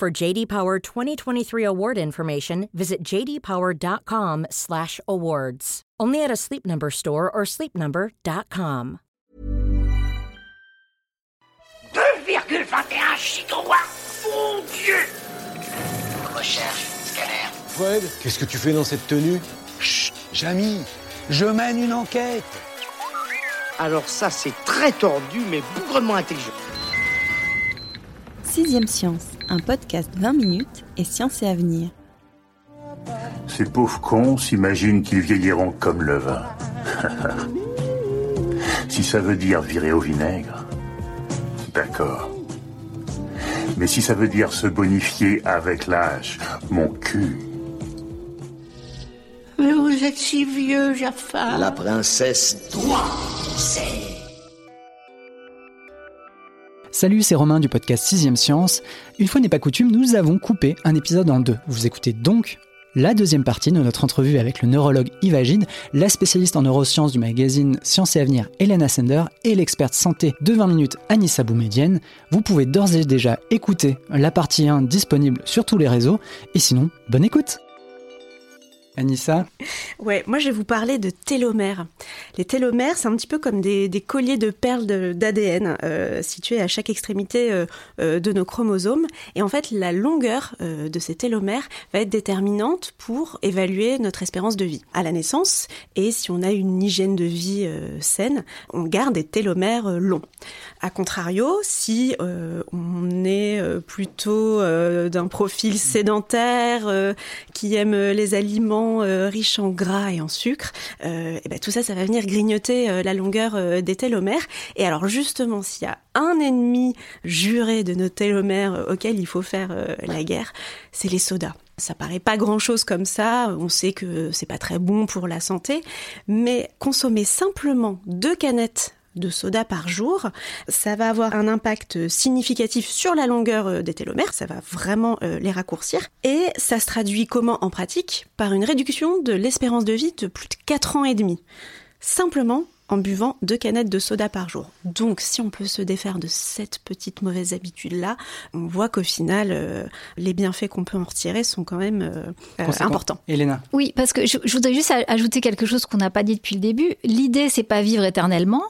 For JD Power 2023 award information, visit jdpower.com/awards. Only at a Sleep Number store or sleepnumber.com. 2,21 gigawatts Mon Dieu Recherche, scanner. Fred, qu'est-ce que tu fais dans cette tenue? Chut, Jamy, je mène une enquête. Alors ça, c'est très tordu, mais bougrement intelligent. Sixième Science, un podcast 20 minutes et science et avenir. Ces pauvres cons s'imaginent qu'ils vieilliront comme le vin. si ça veut dire virer au vinaigre, d'accord. Mais si ça veut dire se bonifier avec l'âge, mon cul. Mais vous êtes si vieux, Jafar. La princesse Toi, c'est... Salut, c'est Romain du podcast 6ème Science. Une fois n'est pas coutume, nous avons coupé un épisode en deux. Vous écoutez donc la deuxième partie de notre entrevue avec le neurologue Yves la spécialiste en neurosciences du magazine Science et Avenir Elena Sender et l'experte santé de 20 minutes Anissa Boumedienne. Vous pouvez d'ores et déjà écouter la partie 1 disponible sur tous les réseaux. Et sinon, bonne écoute Anissa Ouais, moi je vais vous parler de télomères. Les télomères, c'est un petit peu comme des, colliers de perles d'ADN euh, situés à chaque extrémité euh, euh, de nos chromosomes. Et en fait, la longueur de ces télomères va être déterminante pour évaluer notre espérance de vie à la naissance. Et si on a une hygiène de vie saine, on garde des télomères longs. A contrario, si on est plutôt d'un profil sédentaire, qui aime les aliments riches en gras et en sucre, et ben tout ça, ça va venir grignoter la longueur des télomères. Et alors justement, s'il y a un ennemi juré de nos télomères auquel il faut faire la guerre, c'est les sodas. Ça paraît pas grand chose comme ça, on sait que c'est pas très bon pour la santé, mais consommer simplement deux canettes de soda par jour, ça va avoir un impact significatif sur la longueur des télomères, ça va vraiment les raccourcir. Et ça se traduit comment en pratique? Par une réduction de l'espérance de vie de plus de 4 ans et demi. Simplement en buvant deux canettes de soda par jour. Donc si on peut se défaire de cette petite mauvaise habitude-là, on voit qu'au final, euh, les bienfaits qu'on peut en retirer sont quand même euh, euh, importants. Elena Oui, parce que je, je voudrais juste ajouter quelque chose qu'on n'a pas dit depuis le début. L'idée, c'est pas vivre éternellement.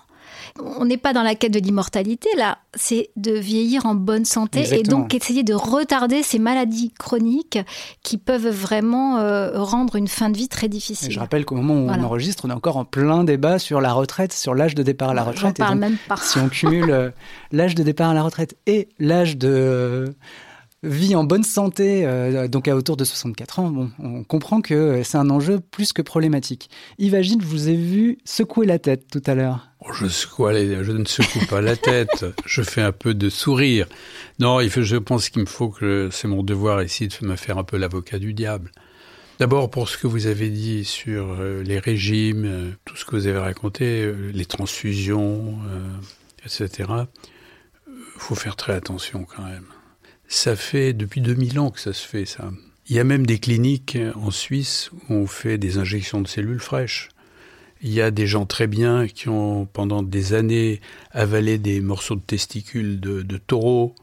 On n'est pas dans la quête de l'immortalité, là, c'est de vieillir en bonne santé Exactement. et donc essayer de retarder ces maladies chroniques qui peuvent vraiment euh, rendre une fin de vie très difficile. Et je rappelle qu'au moment où Voilà. on enregistre, on est encore en plein débat sur la retraite, sur l'âge de départ à la retraite. Et parle donc, même pas. si on cumule euh, l'âge de départ à la retraite et l'âge de euh, vie en bonne santé, euh, donc à autour de 64 ans, bon, on comprend que euh, c'est un enjeu plus que problématique. Yves je vous ai vu secouer la tête tout à l'heure. Oh, Je, secoue les- je ne secoue pas la tête, je fais un peu de sourire. Non, je pense qu'il me faut que c'est mon devoir ici de me faire un peu l'avocat du diable. D'abord pour ce que vous avez dit sur euh, les régimes, tout ce que vous avez raconté, les transfusions, euh, etc. Il faut faire très attention quand même. Ça fait depuis 2000 ans que ça se fait ça. Il y a même des cliniques euh, en Suisse où on fait des injections de cellules fraîches. Il y a des gens très bien qui ont pendant des années avalé des morceaux de testicules de, taureaux,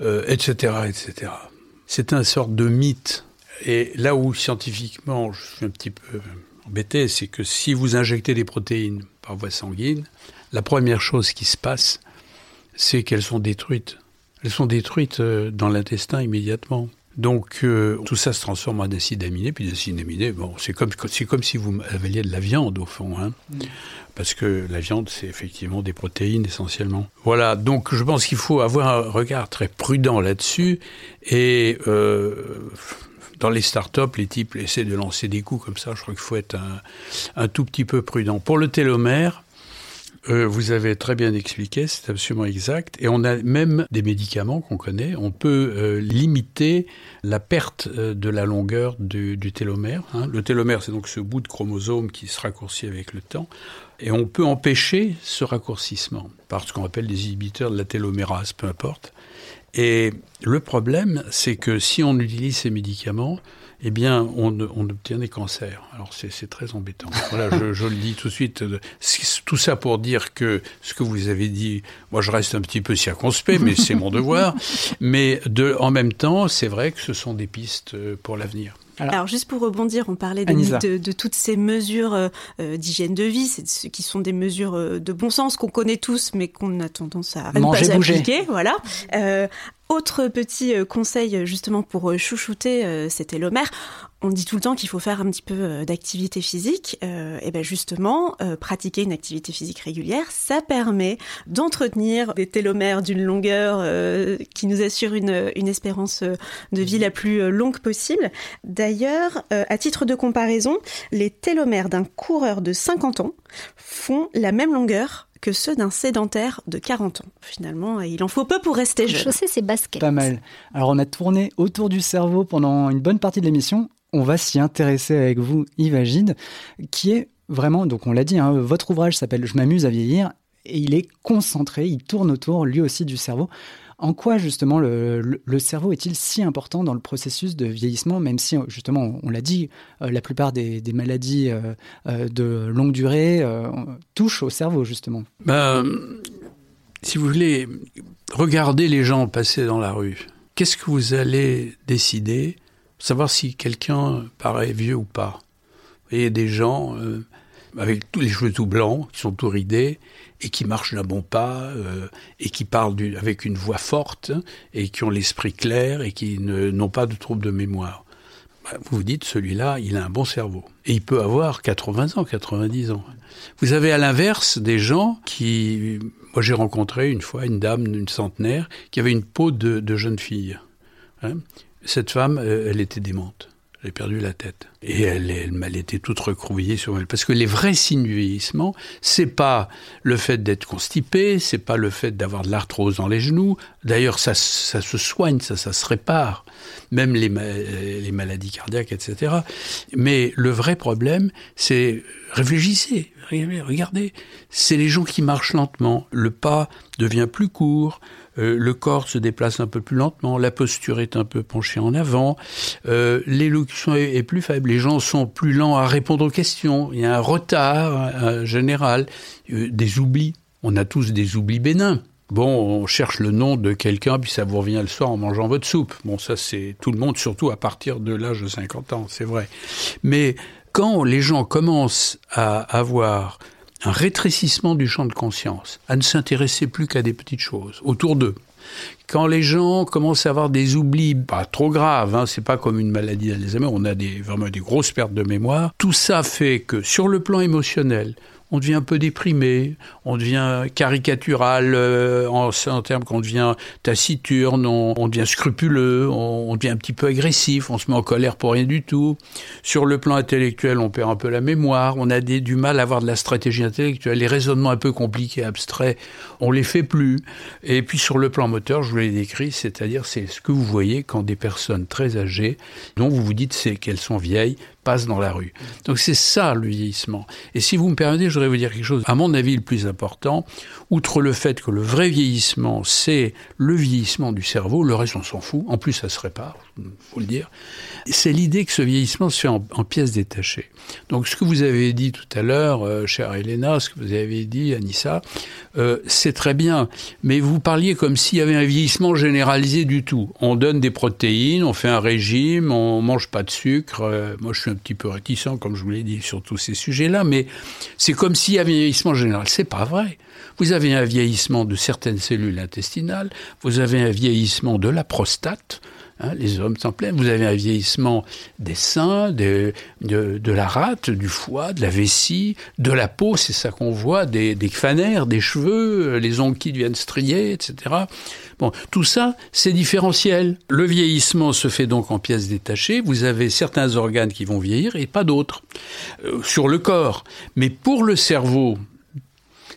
euh, etc., etc. C'est un sorte de mythe. Et là où scientifiquement je suis un petit peu embêté, c'est que si vous injectez des protéines par voie sanguine, la première chose qui se passe, c'est qu'elles sont détruites. Elles sont détruites euh, dans l'intestin immédiatement. Donc euh, tout ça se transforme en acide aminé, puis l'acide aminé, bon, c'est comme c'est comme si vous avaliez de la viande au fond, hein, parce que la viande c'est effectivement des protéines essentiellement. Voilà, donc je pense qu'il faut avoir un regard très prudent là-dessus et euh, dans les startups, les types essaient de lancer des coups comme ça. Je crois qu'il faut être un, un tout petit peu prudent. Pour le télomère, Euh, vous avez très bien expliqué, c'est absolument exact. Et on a même des médicaments qu'on connaît. On peut euh, limiter la perte euh, de la longueur du, du télomère. Hein. Le télomère, c'est donc ce bout de chromosome qui se raccourcit avec le temps. Et on peut empêcher ce raccourcissement par ce qu'on appelle des inhibiteurs de la télomérase, peu importe. Et le problème, c'est que si on utilise ces médicaments, eh bien, on, on obtient des cancers. Alors, c'est très embêtant. Voilà, je, je, le dis tout de suite. Tout ça pour dire que ce que vous avez dit, moi, je reste un petit peu circonspect, mais c'est mon devoir. Mais de, en même temps, c'est vrai que ce sont des pistes euh, pour l'avenir. Alors, Alors, juste pour rebondir, on parlait de, de, de toutes ces mesures euh, d'hygiène de vie, c'est qui sont des mesures euh, de bon sens qu'on connaît tous, mais qu'on a tendance à Manger, ne pas bouger. appliquer. Voilà. Euh, autre petit euh, conseil justement pour euh, chouchouter euh, ces télomères, on dit tout le temps qu'il faut faire un petit peu euh, d'activité physique. Euh, et ben justement, euh, pratiquer une activité physique régulière, ça permet d'entretenir des télomères d'une longueur euh, qui nous assure une, une espérance de vie la plus longue possible. D'ailleurs, euh, à titre de comparaison, les télomères d'un coureur de 50 ans font la même longueur que ceux d'un sédentaire de 40 ans. Finalement, il en faut peu pour rester jeune. Chausser ses baskets. Pas mal. Alors on a tourné autour du cerveau pendant une bonne partie de l'émission. On va s'y intéresser avec vous, Yves Agide, qui est vraiment, donc on l'a dit, hein, votre ouvrage s'appelle Je m'amuse à vieillir, et il est concentré, il tourne autour lui aussi du cerveau. En quoi justement le, cerveau est-il si important dans le processus de vieillissement, même si justement on l'a dit, euh, la plupart des, maladies euh, euh, de longue durée touchent au cerveau justement? Ben, si vous voulez, regardez les gens passer dans la rue. Qu'est-ce que vous allez décider? Savoir si quelqu'un paraît vieux ou pas. Vous voyez des gens avec tous les cheveux tout blancs, qui sont tout ridés, et qui marchent d'un bon pas, euh, et qui parlent avec une voix forte, et qui ont l'esprit clair, et qui n'ont pas de troubles de mémoire. Vous vous dites, celui-là, il a un bon cerveau. Et il peut avoir 80 ans, 90 ans. Vous avez à l'inverse des gens qui... Moi, j'ai rencontré une fois une dame, une centenaire, qui avait une peau de, de jeune fille. Hein Cette femme, elle était démente. A perdu la tête. Et elle, elle, elle était toute recroquevillée sur elle. Parce que les vrais signes du vieillissement, c'est pas le fait d'être constipé, c'est pas le fait d'avoir de l'arthrose dans les genoux. D'ailleurs, ça, ça se soigne, ça, ça se répare. Même les maladies cardiaques, etc. Mais le vrai problème, c'est réfléchissez, regardez. C'est les gens qui marchent lentement. Le pas devient plus court. Euh, le corps se déplace un peu plus lentement, la posture est un peu penchée en avant, euh, l'élocution est, plus faible, les gens sont plus lents à répondre aux questions, il y a un retard euh, général, des oublis, on a tous des oublis bénins. Bon, on cherche le nom de quelqu'un, puis ça vous revient le soir en mangeant votre soupe. Bon, ça c'est tout le monde, surtout à partir de l'âge de 50 ans, c'est vrai. Mais quand les gens commencent à avoir un rétrécissement du champ de conscience, à ne s'intéresser plus qu'à des petites choses autour d'eux. Quand les gens commencent à avoir des oublis, pas trop graves, hein, c'est pas comme une maladie d'Alzheimer, on a vraiment des grosses pertes de mémoire, tout ça fait que sur le plan émotionnel, on devient un peu déprimé, on devient caricatural euh, en, en, termes qu'on devient taciturne, on, devient scrupuleux, on, devient un petit peu agressif, on se met en colère pour rien du tout. Sur le plan intellectuel, on perd un peu la mémoire, on a du mal à avoir de la stratégie intellectuelle, les raisonnements un peu compliqués, abstraits, on les fait plus. Et puis sur le plan moteur, je vous l'ai décrit, c'est-à-dire c'est ce que vous voyez quand des personnes très âgées, dont vous vous dites qu'elles sont vieilles, passent dans la rue. Donc c'est ça le vieillissement. Et si vous me permettez, je voudrais vous dire quelque chose. À mon avis, le plus important, outre le fait que le vrai vieillissement, c'est le vieillissement du cerveau, le reste on s'en fout, en plus ça se répare, faut le dire, c'est l'idée que ce vieillissement se fait en, en, pièces détachées. Donc ce que vous avez dit tout à l'heure, euh, chère Elena, ce que vous avez dit, Anissa, euh, c'est très bien, mais vous parliez comme s'il y avait un vieillissement généralisé du tout. On donne des protéines, on fait un régime, on mange pas de sucre, euh, moi je suis un petit peu réticent, comme je vous l'ai dit, sur tous ces sujets-là, mais c'est comme s'il y avait un vieillissement général. C'est pas vrai. Vous avez un vieillissement de certaines cellules intestinales, vous avez un vieillissement de la prostate, Hein, les hommes s'en plaignent. Vous avez un vieillissement des seins, de, de, la rate, du foie, de la vessie, de la peau, c'est ça qu'on voit, des, des fanères, des cheveux, les ongles qui deviennent striés, etc. Bon, tout ça, c'est différentiel. Le vieillissement se fait donc en pièces détachées. Vous avez certains organes qui vont vieillir et pas d'autres euh, sur le corps. Mais pour le cerveau,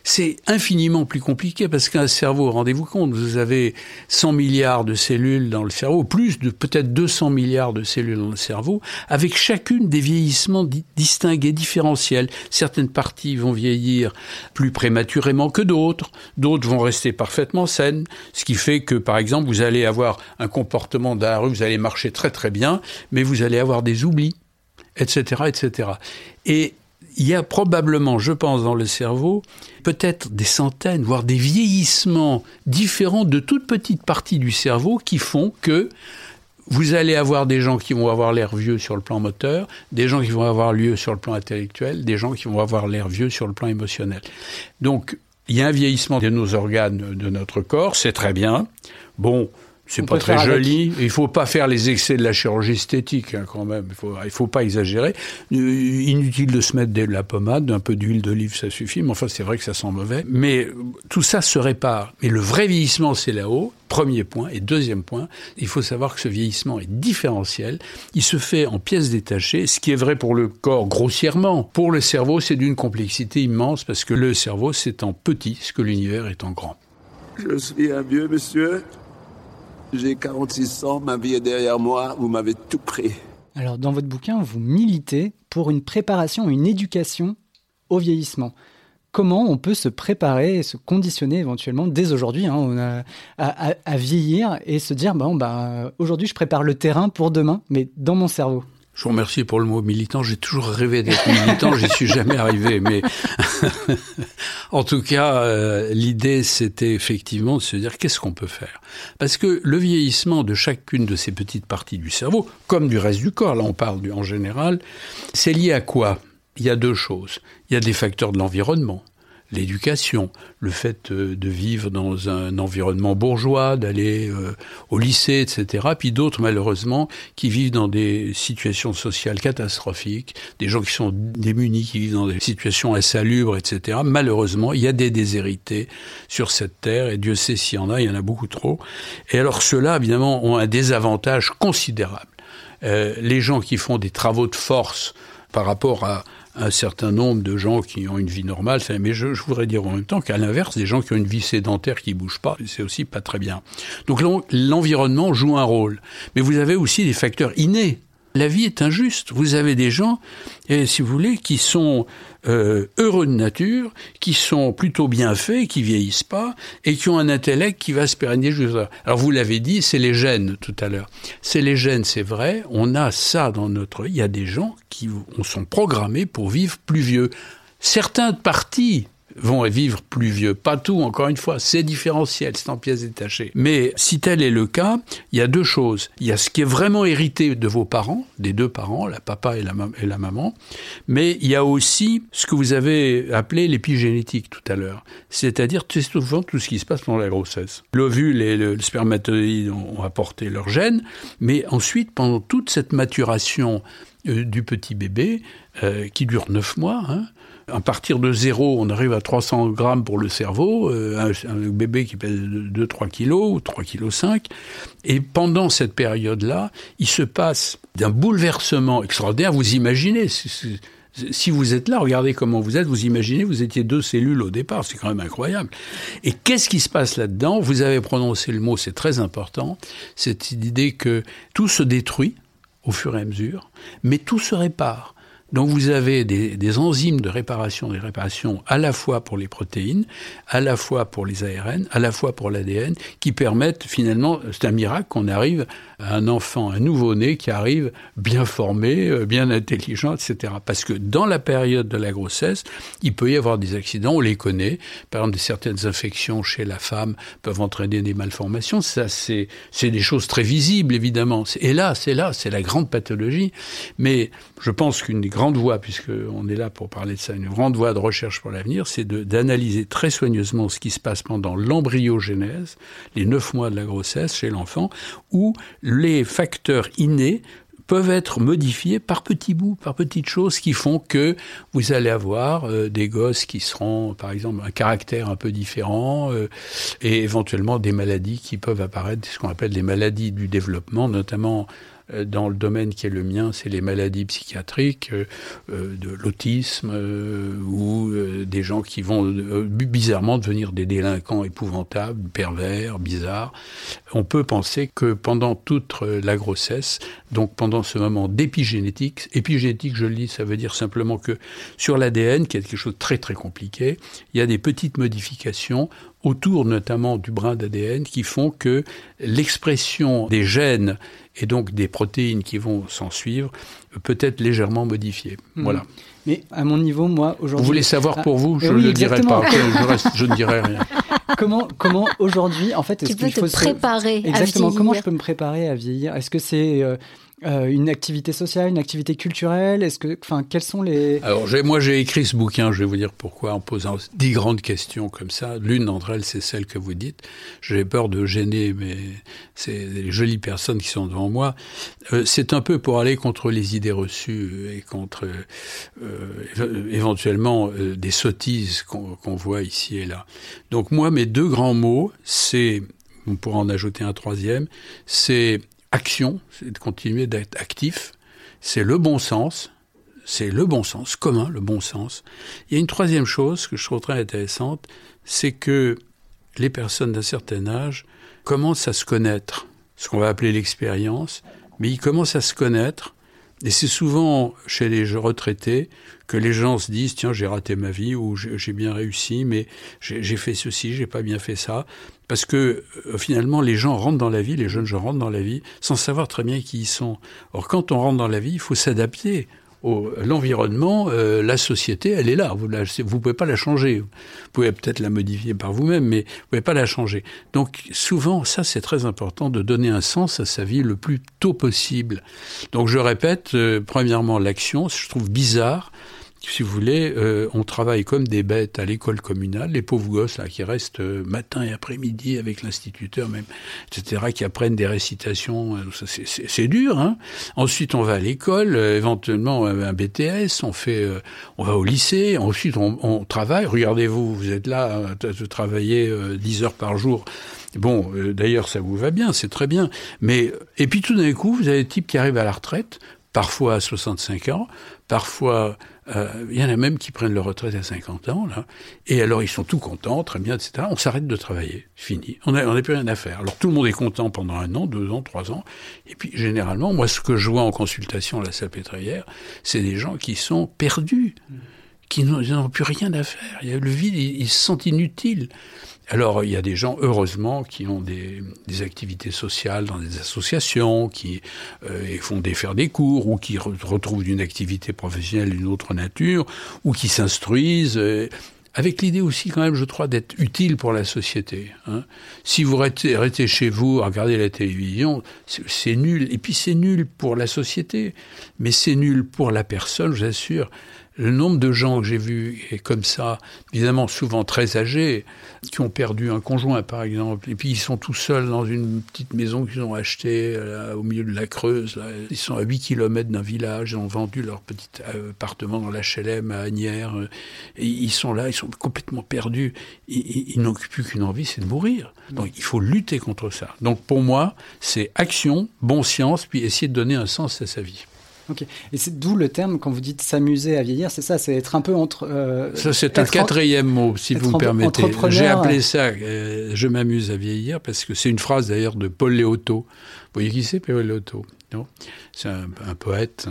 c'est infiniment plus compliqué parce qu'un cerveau, rendez-vous compte, vous avez 100 milliards de cellules dans le cerveau, plus de peut-être 200 milliards de cellules dans le cerveau, avec chacune des vieillissements distingués, différentiels. Certaines parties vont vieillir plus prématurément que d'autres, d'autres vont rester parfaitement saines, ce qui fait que, par exemple, vous allez avoir un comportement dans la rue, vous allez marcher très très bien, mais vous allez avoir des oublis, etc., etc. Et il y a probablement, je pense, dans le cerveau, peut-être des centaines, voire des vieillissements différents de toutes petites parties du cerveau qui font que vous allez avoir des gens qui vont avoir l'air vieux sur le plan moteur, des gens qui vont avoir lieu sur le plan intellectuel, des gens qui vont avoir l'air vieux sur le plan émotionnel. Donc, il y a un vieillissement de nos organes de notre corps, c'est très bien. Bon, c'est pas très joli. Il faut pas faire les excès de la chirurgie esthétique hein, quand même. Il faut, il faut pas exagérer. Euh, inutile de se mettre de la pommade, un peu d'huile d'olive, ça suffit. Mais enfin, c'est vrai que ça sent mauvais. Mais tout ça se répare. Mais le vrai vieillissement, c'est là-haut. Premier point. Et deuxième point, il faut savoir que ce vieillissement est différentiel. Il se fait en pièces détachées, ce qui est vrai pour le corps grossièrement. Pour le cerveau, c'est d'une complexité immense parce que le cerveau, c'est en petit ce que l'univers est en grand. Je suis un vieux monsieur. J'ai 46 ans, ma vie est derrière moi, vous m'avez tout pris. Alors, dans votre bouquin, vous militez pour une préparation, une éducation au vieillissement. Comment on peut se préparer et se conditionner éventuellement dès aujourd'hui hein, à, vieillir et se dire bon, bah, aujourd'hui je prépare le terrain pour demain, mais dans mon cerveau? Je vous remercie pour le mot militant. J'ai toujours rêvé d'être militant, j'y suis jamais arrivé. Mais en tout cas, euh, l'idée, c'était effectivement de se dire qu'est-ce qu'on peut faire? Parce que le vieillissement de chacune de ces petites parties du cerveau, comme du reste du corps, là on parle en général, c'est lié à quoi? Il y a deux choses. Il y a des facteurs de l'environnement l'éducation, le fait euh, de vivre dans un environnement bourgeois, d'aller euh, au lycée, etc. Puis d'autres, malheureusement, qui vivent dans des situations sociales catastrophiques, des gens qui sont démunis, qui vivent dans des situations insalubres, etc. Malheureusement, il y a des déshérités sur cette terre, et Dieu sait s'il y en a, il y en a beaucoup trop. Et alors ceux-là, évidemment, ont un désavantage considérable. Euh, les gens qui font des travaux de force par rapport à un certain nombre de gens qui ont une vie normale. Mais je, voudrais dire en même temps qu'à l'inverse, des gens qui ont une vie sédentaire qui bougent pas, c'est aussi pas très bien. Donc l'environnement joue un rôle. Mais vous avez aussi des facteurs innés la vie est injuste. Vous avez des gens, et, si vous voulez, qui sont euh, heureux de nature, qui sont plutôt bien faits, qui vieillissent pas, et qui ont un intellect qui va se pérenniser jusqu'à. Alors vous l'avez dit, c'est les gènes tout à l'heure. C'est les gènes, c'est vrai. On a ça dans notre. Il y a des gens qui sont programmés pour vivre plus vieux. Certains partis vont vivre plus vieux. Pas tout, encore une fois, c'est différentiel, c'est en pièces détachées. Mais si tel est le cas, il y a deux choses. Il y a ce qui est vraiment hérité de vos parents, des deux parents, la papa et la, maman, mais il y a aussi ce que vous avez appelé l'épigénétique tout à l'heure, c'est-à-dire souvent tout ce qui se passe pendant la grossesse. L'ovule et le, spermatozoïde ont, apporté leur gène, mais ensuite, pendant toute cette maturation euh, du petit bébé, euh, qui dure neuf mois, hein, à partir de zéro, on arrive à 300 grammes pour le cerveau, euh, un, bébé qui pèse 2-3 kilos ou 3 kilos 5. Et pendant cette période-là, il se passe d'un bouleversement extraordinaire. Vous imaginez, si vous êtes là, regardez comment vous êtes, vous imaginez, vous étiez deux cellules au départ, c'est quand même incroyable. Et qu'est-ce qui se passe là-dedans? Vous avez prononcé le mot, c'est très important, cette idée que tout se détruit au fur et à mesure, mais tout se répare. Donc vous avez des, enzymes de réparation, des réparations à la fois pour les protéines, à la fois pour les ARN, à la fois pour l'ADN, qui permettent finalement, c'est un miracle qu'on arrive à un enfant, un nouveau-né qui arrive bien formé, euh, bien intelligent, etc. Parce que dans la période de la grossesse, il peut y avoir des accidents, on les connaît. Par exemple, certaines infections chez la femme peuvent entraîner des malformations. Ça, c'est des choses très visibles, évidemment. Et là, c'est là, c'est la grande pathologie. Mais je pense qu'une grande voie, puisqu'on est là pour parler de ça, une grande voie de recherche pour l'avenir, c'est d'analyser très soigneusement ce qui se passe pendant l'embryogénèse, les neuf mois de la grossesse chez l'enfant, où les facteurs innés peuvent être modifiés par petits bouts, par petites choses qui font que vous allez avoir euh, des gosses qui seront, par exemple, un caractère un peu différent euh, et éventuellement des maladies qui peuvent apparaître, ce qu'on appelle des maladies du développement, notamment dans le domaine qui est le mien, c'est les maladies psychiatriques, euh, euh, de l'autisme ou des gens qui vont bizarrement devenir des délinquants épouvantables, pervers, bizarres. On peut penser que pendant toute la grossesse, donc pendant ce moment d'épigénétique, épigénétique, je le dis, ça veut dire simplement que sur l'ADN, qui est quelque chose de très très compliqué, il y a des petites modifications autour notamment du brin d'ADN qui font que l'expression des gènes et donc des protéines qui vont s'en suivre peut être légèrement modifiée. Hmm. Voilà. Mais à mon niveau, moi, aujourd'hui... Vous voulez savoir pour vous ah, Je ne le dirai pas. Je, je, ne dirai rien. Comment, comment aujourd'hui, en fait, est-ce qu'il faut se préparer Exactement. comment je peux me préparer à vieillir? Est-ce que c'est euh, euh, une activité sociale, une activité culturelle Est-ce que, enfin, quels sont les Alors, moi, j'ai écrit ce bouquin. Je vais vous dire pourquoi en posant dix grandes questions comme ça. L'une d'entre elles, c'est celle que vous dites. J'ai peur de gêner, mais les jolies personnes qui sont devant moi. Euh, c'est un peu pour aller contre les idées reçues et contre euh, éventuellement des sottises qu'on voit ici et là. Donc moi, mes deux grands mots, c'est on pourra en ajouter un troisième, c'est action, c'est de continuer d'être actif, c'est le bon sens, c'est le bon sens commun, le bon sens. Il y a une troisième chose que je trouve très intéressante, c'est que les personnes d'un certain âge commencent à se connaître, ce qu'on va appeler l'expérience, mais ils commencent à se connaître, et c'est souvent chez les retraités que les gens se disent tiens j'ai raté ma vie ou j'ai bien réussi mais j'ai fait ceci j'ai pas bien fait ça parce que euh, finalement les gens rentrent dans la vie les jeunes gens rentrent dans la vie sans savoir très bien qui ils sont or quand on rentre dans la vie il faut s'adapter l'environnement, euh, la société, elle est là. Vous ne pouvez pas la changer. Vous pouvez peut-être la modifier par vous-même, mais vous pouvez pas la changer. Donc souvent, ça c'est très important de donner un sens à sa vie le plus tôt possible. Donc je répète, euh, premièrement l'action, je trouve bizarre si vous voulez, euh, on travaille comme des bêtes à l'école communale, les pauvres gosses là qui restent euh, matin et après-midi avec l'instituteur même, etc., qui apprennent des récitations, euh, c'est dur. Hein ensuite, on va à l'école, éventuellement un BTS, on fait, on va au lycée, ensuite on, travaille. Regardez-vous, vous êtes là à travailler 10 heures par jour. Bon, d'ailleurs, ça vous va bien, c'est très bien. Mais et puis tout d'un coup, vous avez des types qui arrivent à la retraite, parfois à 65 ans, parfois euh, il y en a même qui prennent leur retraite à 50 ans, là. Et alors, ils sont tout contents, très bien, etc. On s'arrête de travailler. Fini. On n'a plus rien à faire. Alors, tout le monde est content pendant un an, deux ans, trois ans. Et puis, généralement, moi, ce que je vois en consultation à la salpêtrière, c'est des gens qui sont perdus, qui n'ont plus rien à faire. Il y a le vide, ils se sentent inutiles. Alors, il y a des gens, heureusement, qui ont des, des activités sociales dans des associations, qui euh, font des, faire des cours, ou qui retrouvent une activité professionnelle d'une autre nature, ou qui s'instruisent. Euh, avec l'idée aussi quand même, je crois, d'être utile pour la société. Hein. Si vous restez, restez, chez vous à regarder la télévision, c'est nul. Et puis c'est nul pour la société, mais c'est nul pour la personne, j'assure. Le nombre de gens que j'ai vus est comme ça, évidemment souvent très âgés, qui ont perdu un conjoint par exemple, et puis ils sont tout seuls dans une petite maison qu'ils ont achetée euh, au milieu de la Creuse. Ils sont à 8 km d'un village, ils ont vendu leur petit euh, appartement dans l'HLM à Agnières, euh, et ils sont là, ils sont complètement perdus. Ils, ils n'ont plus qu'une envie, c'est de mourir. Donc il faut lutter contre ça. Donc pour moi, c'est action, bon science, puis essayer de donner un sens à sa vie. Ok. Et c'est d'où le terme, quand vous dites s'amuser à vieillir, c'est ça, c'est être un peu entre. Euh, ça, c'est un quatrième mot, si vous me permettez. J'ai appelé ça euh, Je m'amuse à vieillir, parce que c'est une phrase d'ailleurs de Paul Léoto. Vous voyez qui c'est, Paul Léoto non? C'est un, poète.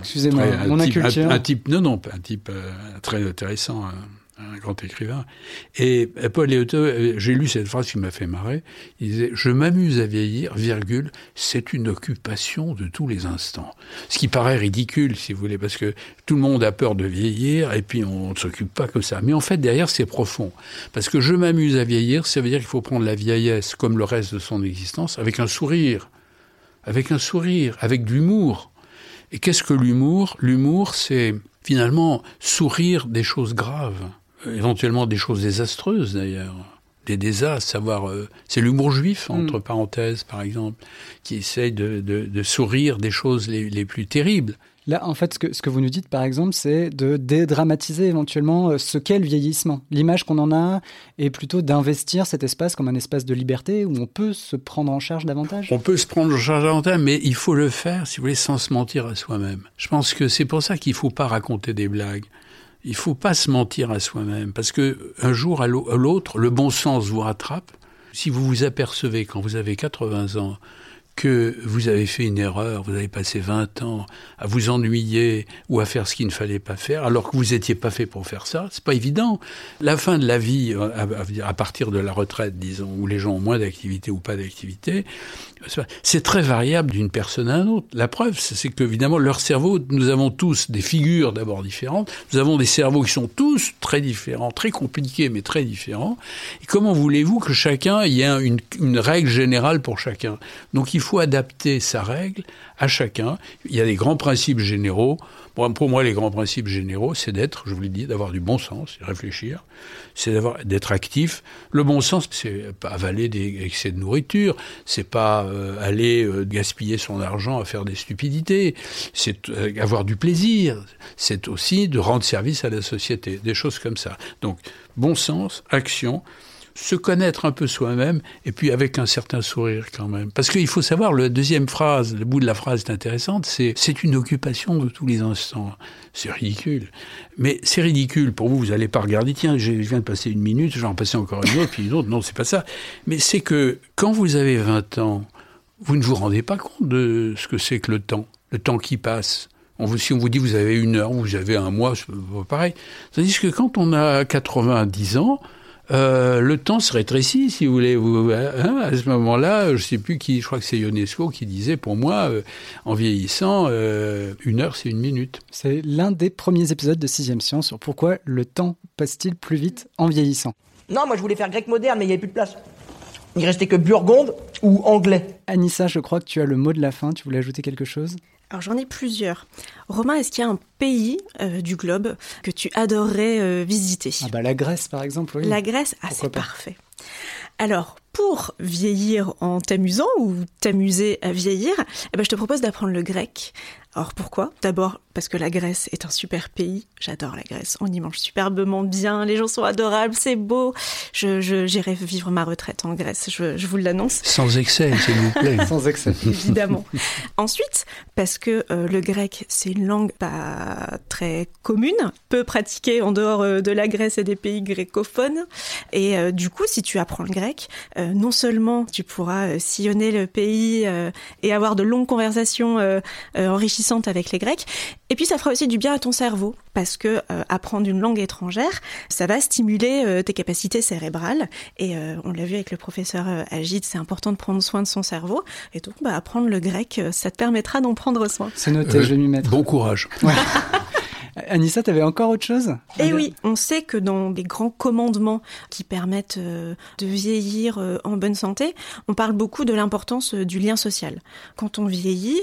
Excusez-moi, mon type, un, type, non, non, un type euh, très intéressant un grand écrivain. Et Paul Léoto, euh, j'ai lu cette phrase qui m'a fait marrer. Il disait Je m'amuse à vieillir, virgule, c'est une occupation de tous les instants. Ce qui paraît ridicule, si vous voulez, parce que tout le monde a peur de vieillir et puis on ne s'occupe pas comme ça. Mais en fait, derrière, c'est profond. Parce que je m'amuse à vieillir, ça veut dire qu'il faut prendre la vieillesse comme le reste de son existence avec un sourire. Avec un sourire, avec de l'humour. Et qu'est-ce que l'humour? L'humour, c'est finalement sourire des choses graves éventuellement des choses désastreuses d'ailleurs, des désastres, savoir, euh, c'est l'humour juif, mm. entre parenthèses par exemple, qui essaye de, de, de sourire des choses les, les, plus terribles. Là, en fait, ce que, ce que vous nous dites, par exemple, c'est de dédramatiser éventuellement euh, ce qu'est le vieillissement. L'image qu'on en a est plutôt d'investir cet espace comme un espace de liberté où on peut se prendre en charge davantage. On peut se prendre en charge davantage, mais il faut le faire, si vous voulez, sans se mentir à soi-même. Je pense que c'est pour ça qu'il ne faut pas raconter des blagues. Il faut pas se mentir à soi-même, parce que un jour à l'autre, le bon sens vous rattrape. Si vous vous apercevez quand vous avez 80 ans que vous avez fait une erreur, vous avez passé 20 ans à vous ennuyer ou à faire ce qu'il ne fallait pas faire, alors que vous n'étiez pas fait pour faire ça, c'est pas évident. La fin de la vie, euh, à partir de la retraite, disons, où les gens ont moins d'activité ou pas d'activité, c'est très variable d'une personne à une autre. La preuve, c'est que évidemment leur cerveau, nous avons tous des figures d'abord différentes, nous avons des cerveaux qui sont tous très différents, très compliqués mais très différents. Et comment voulez-vous que chacun y ait une, une règle générale pour chacun? Donc il faut adapter sa règle à chacun. Il y a des grands principes généraux. Pour moi, les grands principes généraux, c'est d'être, je vous l'ai dit, d'avoir du bon sens, réfléchir, c'est d'être actif. Le bon sens, c'est pas avaler des excès de nourriture, c'est pas euh, aller euh, gaspiller son argent à faire des stupidités, c'est euh, avoir du plaisir, c'est aussi de rendre service à la société, des choses comme ça. Donc, bon sens, action, se connaître un peu soi-même, et puis avec un certain sourire quand même. Parce qu'il faut savoir, la deuxième phrase, le bout de la phrase est intéressante, c'est c'est une occupation de tous les instants. C'est ridicule. Mais c'est ridicule. Pour vous, vous n'allez pas regarder, tiens, je viens de passer une minute, j'en passer encore une autre, puis une autre. Non, c'est pas ça. Mais c'est que quand vous avez 20 ans, vous ne vous rendez pas compte de ce que c'est que le temps, le temps qui passe. Si on vous dit vous avez une heure, vous avez un mois, c'est pareil. Tandis que quand on a 90 ans, euh, le temps se rétrécit, si vous voulez. Hein, à ce moment-là, je ne sais plus qui, je crois que c'est Ionesco qui disait, pour moi, euh, en vieillissant, euh, une heure, c'est une minute. C'est l'un des premiers épisodes de Sixième Science sur pourquoi le temps passe-t-il plus vite en vieillissant. Non, moi je voulais faire grec moderne, mais il n'y avait plus de place. Il restait que burgonde ou anglais. Anissa, je crois que tu as le mot de la fin. Tu voulais ajouter quelque chose? Alors j'en ai plusieurs. Romain, est-ce qu'il y a un pays euh, du globe que tu adorerais euh, visiter? Ah bah la Grèce par exemple, oui. La Grèce, ah c'est parfait. Alors, pour vieillir en t'amusant ou t'amuser à vieillir, eh ben, je te propose d'apprendre le grec. Alors pourquoi? D'abord parce que la Grèce est un super pays. J'adore la Grèce. On y mange superbement bien. Les gens sont adorables. C'est beau. Je, j'irai vivre ma retraite en Grèce. Je, vous l'annonce. Sans excès, s'il vous plaît. Sans excès. Évidemment. Ensuite, parce que euh, le grec, c'est une langue pas très commune, peu pratiquée en dehors euh, de la Grèce et des pays grécophones. Et euh, du coup, si tu apprends le grec, non seulement tu pourras sillonner le pays et avoir de longues conversations enrichissantes avec les Grecs, et puis ça fera aussi du bien à ton cerveau parce que euh, apprendre une langue étrangère, ça va stimuler euh, tes capacités cérébrales. Et euh, on l'a vu avec le professeur Agide, c'est important de prendre soin de son cerveau. Et donc, bah, apprendre le grec, ça te permettra d'en prendre soin. C'est noté, je vais m'y mettre. Bon courage. Anissa, tu avais encore autre chose? Eh oui, on sait que dans les grands commandements qui permettent euh, de vieillir euh, en bonne santé, on parle beaucoup de l'importance euh, du lien social. Quand on vieillit,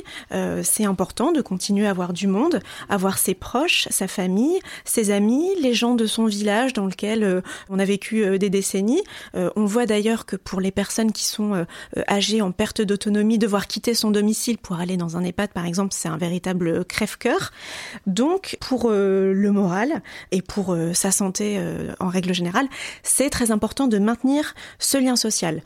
c'est important de continuer à avoir du monde, avoir ses proches, sa famille, ses amis, les gens de son village dans lequel on a vécu des décennies. On voit d'ailleurs que pour les personnes qui sont âgées en perte d'autonomie, devoir quitter son domicile pour aller dans un EHPAD, par exemple, c'est un véritable crève-cœur. Donc, pour euh, le moral et pour euh, sa santé euh, en règle générale, c'est très important de maintenir ce lien social.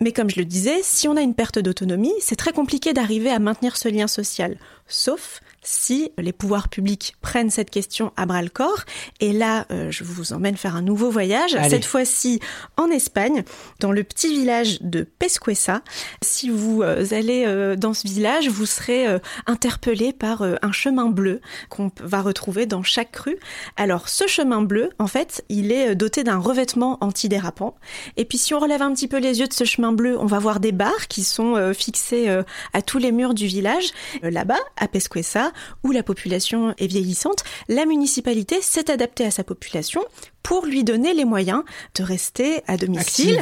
Mais comme je le disais, si on a une perte d'autonomie, c'est très compliqué d'arriver à maintenir ce lien social, sauf si les pouvoirs publics prennent cette question à bras le corps. Et là, euh, je vous emmène faire un nouveau voyage, cette fois-ci en Espagne, dans le petit village de Pesquesa. Si vous euh, allez euh, dans ce village, vous serez interpellé par un chemin bleu qu'on va retrouver dans chaque rue. Alors, ce chemin bleu, en fait, il est doté d'un revêtement antidérapant. Et puis, si on relève un petit peu les yeux de ce chemin bleu, on va voir des barres qui sont fixées à tous les murs du village. Là-bas, à Pesquesa, où la population est vieillissante, la municipalité s'est adaptée à sa population pour lui donner les moyens de rester à domicile,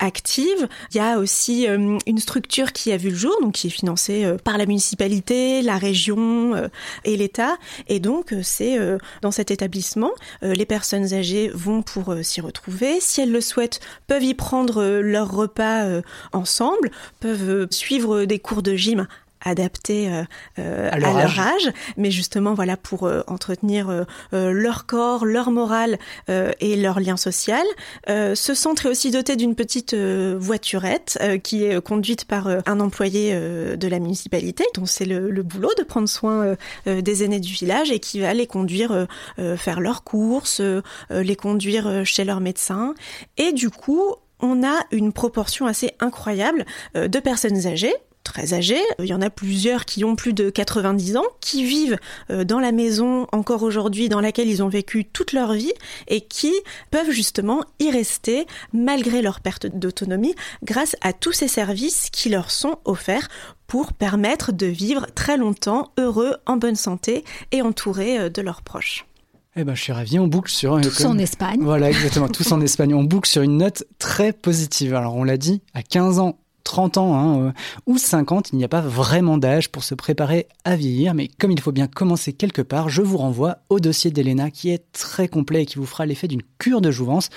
active. Euh, Il y a aussi euh, une structure qui a vu le jour, donc qui est financée euh, par la municipalité, la région et l'État. Et donc, c'est dans cet établissement, les personnes âgées vont pour s'y retrouver. Si elles le souhaitent, peuvent y prendre leur repas ensemble, peuvent suivre des cours de gym adaptés à, leur, âge. mais justement voilà pour entretenir leur corps, leur morale et leur lien social. ce centre est aussi doté d'une petite voiturette qui est conduite par un employé de la municipalité, dont c'est le, le, boulot de prendre soin des aînés du village et qui va les conduire faire leurs courses, les conduire chez leur médecin. Et du coup, on a une proportion assez incroyable euh, de personnes âgées très âgées. Il y en a plusieurs qui ont plus de 90 ans, qui vivent euh, dans la maison encore aujourd'hui dans laquelle ils ont vécu toute leur vie et qui peuvent justement y rester malgré leur perte d'autonomie grâce à tous ces services qui leur sont offerts pour permettre de vivre très longtemps heureux, en bonne santé et entourés euh, de leurs proches. Eh ben, je suis ravi. On boucle sur tous en Espagne. Voilà, exactement. tous en Espagne. On boucle sur une note très positive. Alors, on l'a dit, à 15 ans, 30 ans hein, euh, ou 50, il n'y a pas vraiment d'âge pour se préparer à vieillir, mais comme il faut bien commencer quelque part, je vous renvoie au dossier d'Elena qui est très complet et qui vous fera l'effet d'une cure de jouvence.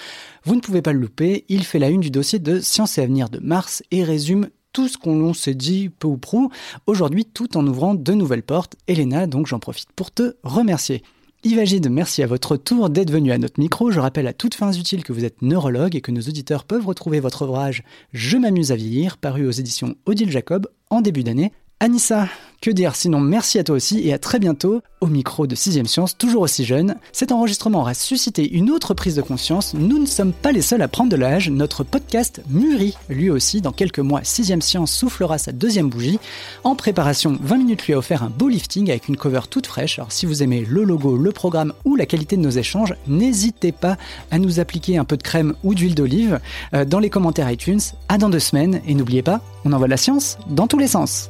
Vous ne pouvez pas le louper, il fait la une du dossier de Sciences et Avenir de mars et résume tout ce qu'on s'est dit peu ou prou aujourd'hui tout en ouvrant de nouvelles portes. Elena, donc j'en profite pour te remercier. Yvagide, merci à votre tour d'être venu à notre micro. Je rappelle à toutes fins utiles que vous êtes neurologue et que nos auditeurs peuvent retrouver votre ouvrage Je m'amuse à vieillir, paru aux éditions Odile Jacob en début d'année. Anissa, que dire? Sinon merci à toi aussi et à très bientôt au micro de 6ème Science, toujours aussi jeune. Cet enregistrement aura suscité une autre prise de conscience. Nous ne sommes pas les seuls à prendre de l'âge. Notre podcast mûrit. Lui aussi, dans quelques mois, 6ème Science soufflera sa deuxième bougie. En préparation, 20 minutes lui a offert un beau lifting avec une cover toute fraîche. Alors si vous aimez le logo, le programme ou la qualité de nos échanges, n'hésitez pas à nous appliquer un peu de crème ou d'huile d'olive euh, dans les commentaires iTunes. À dans deux semaines et n'oubliez pas, on envoie la science dans tous les sens.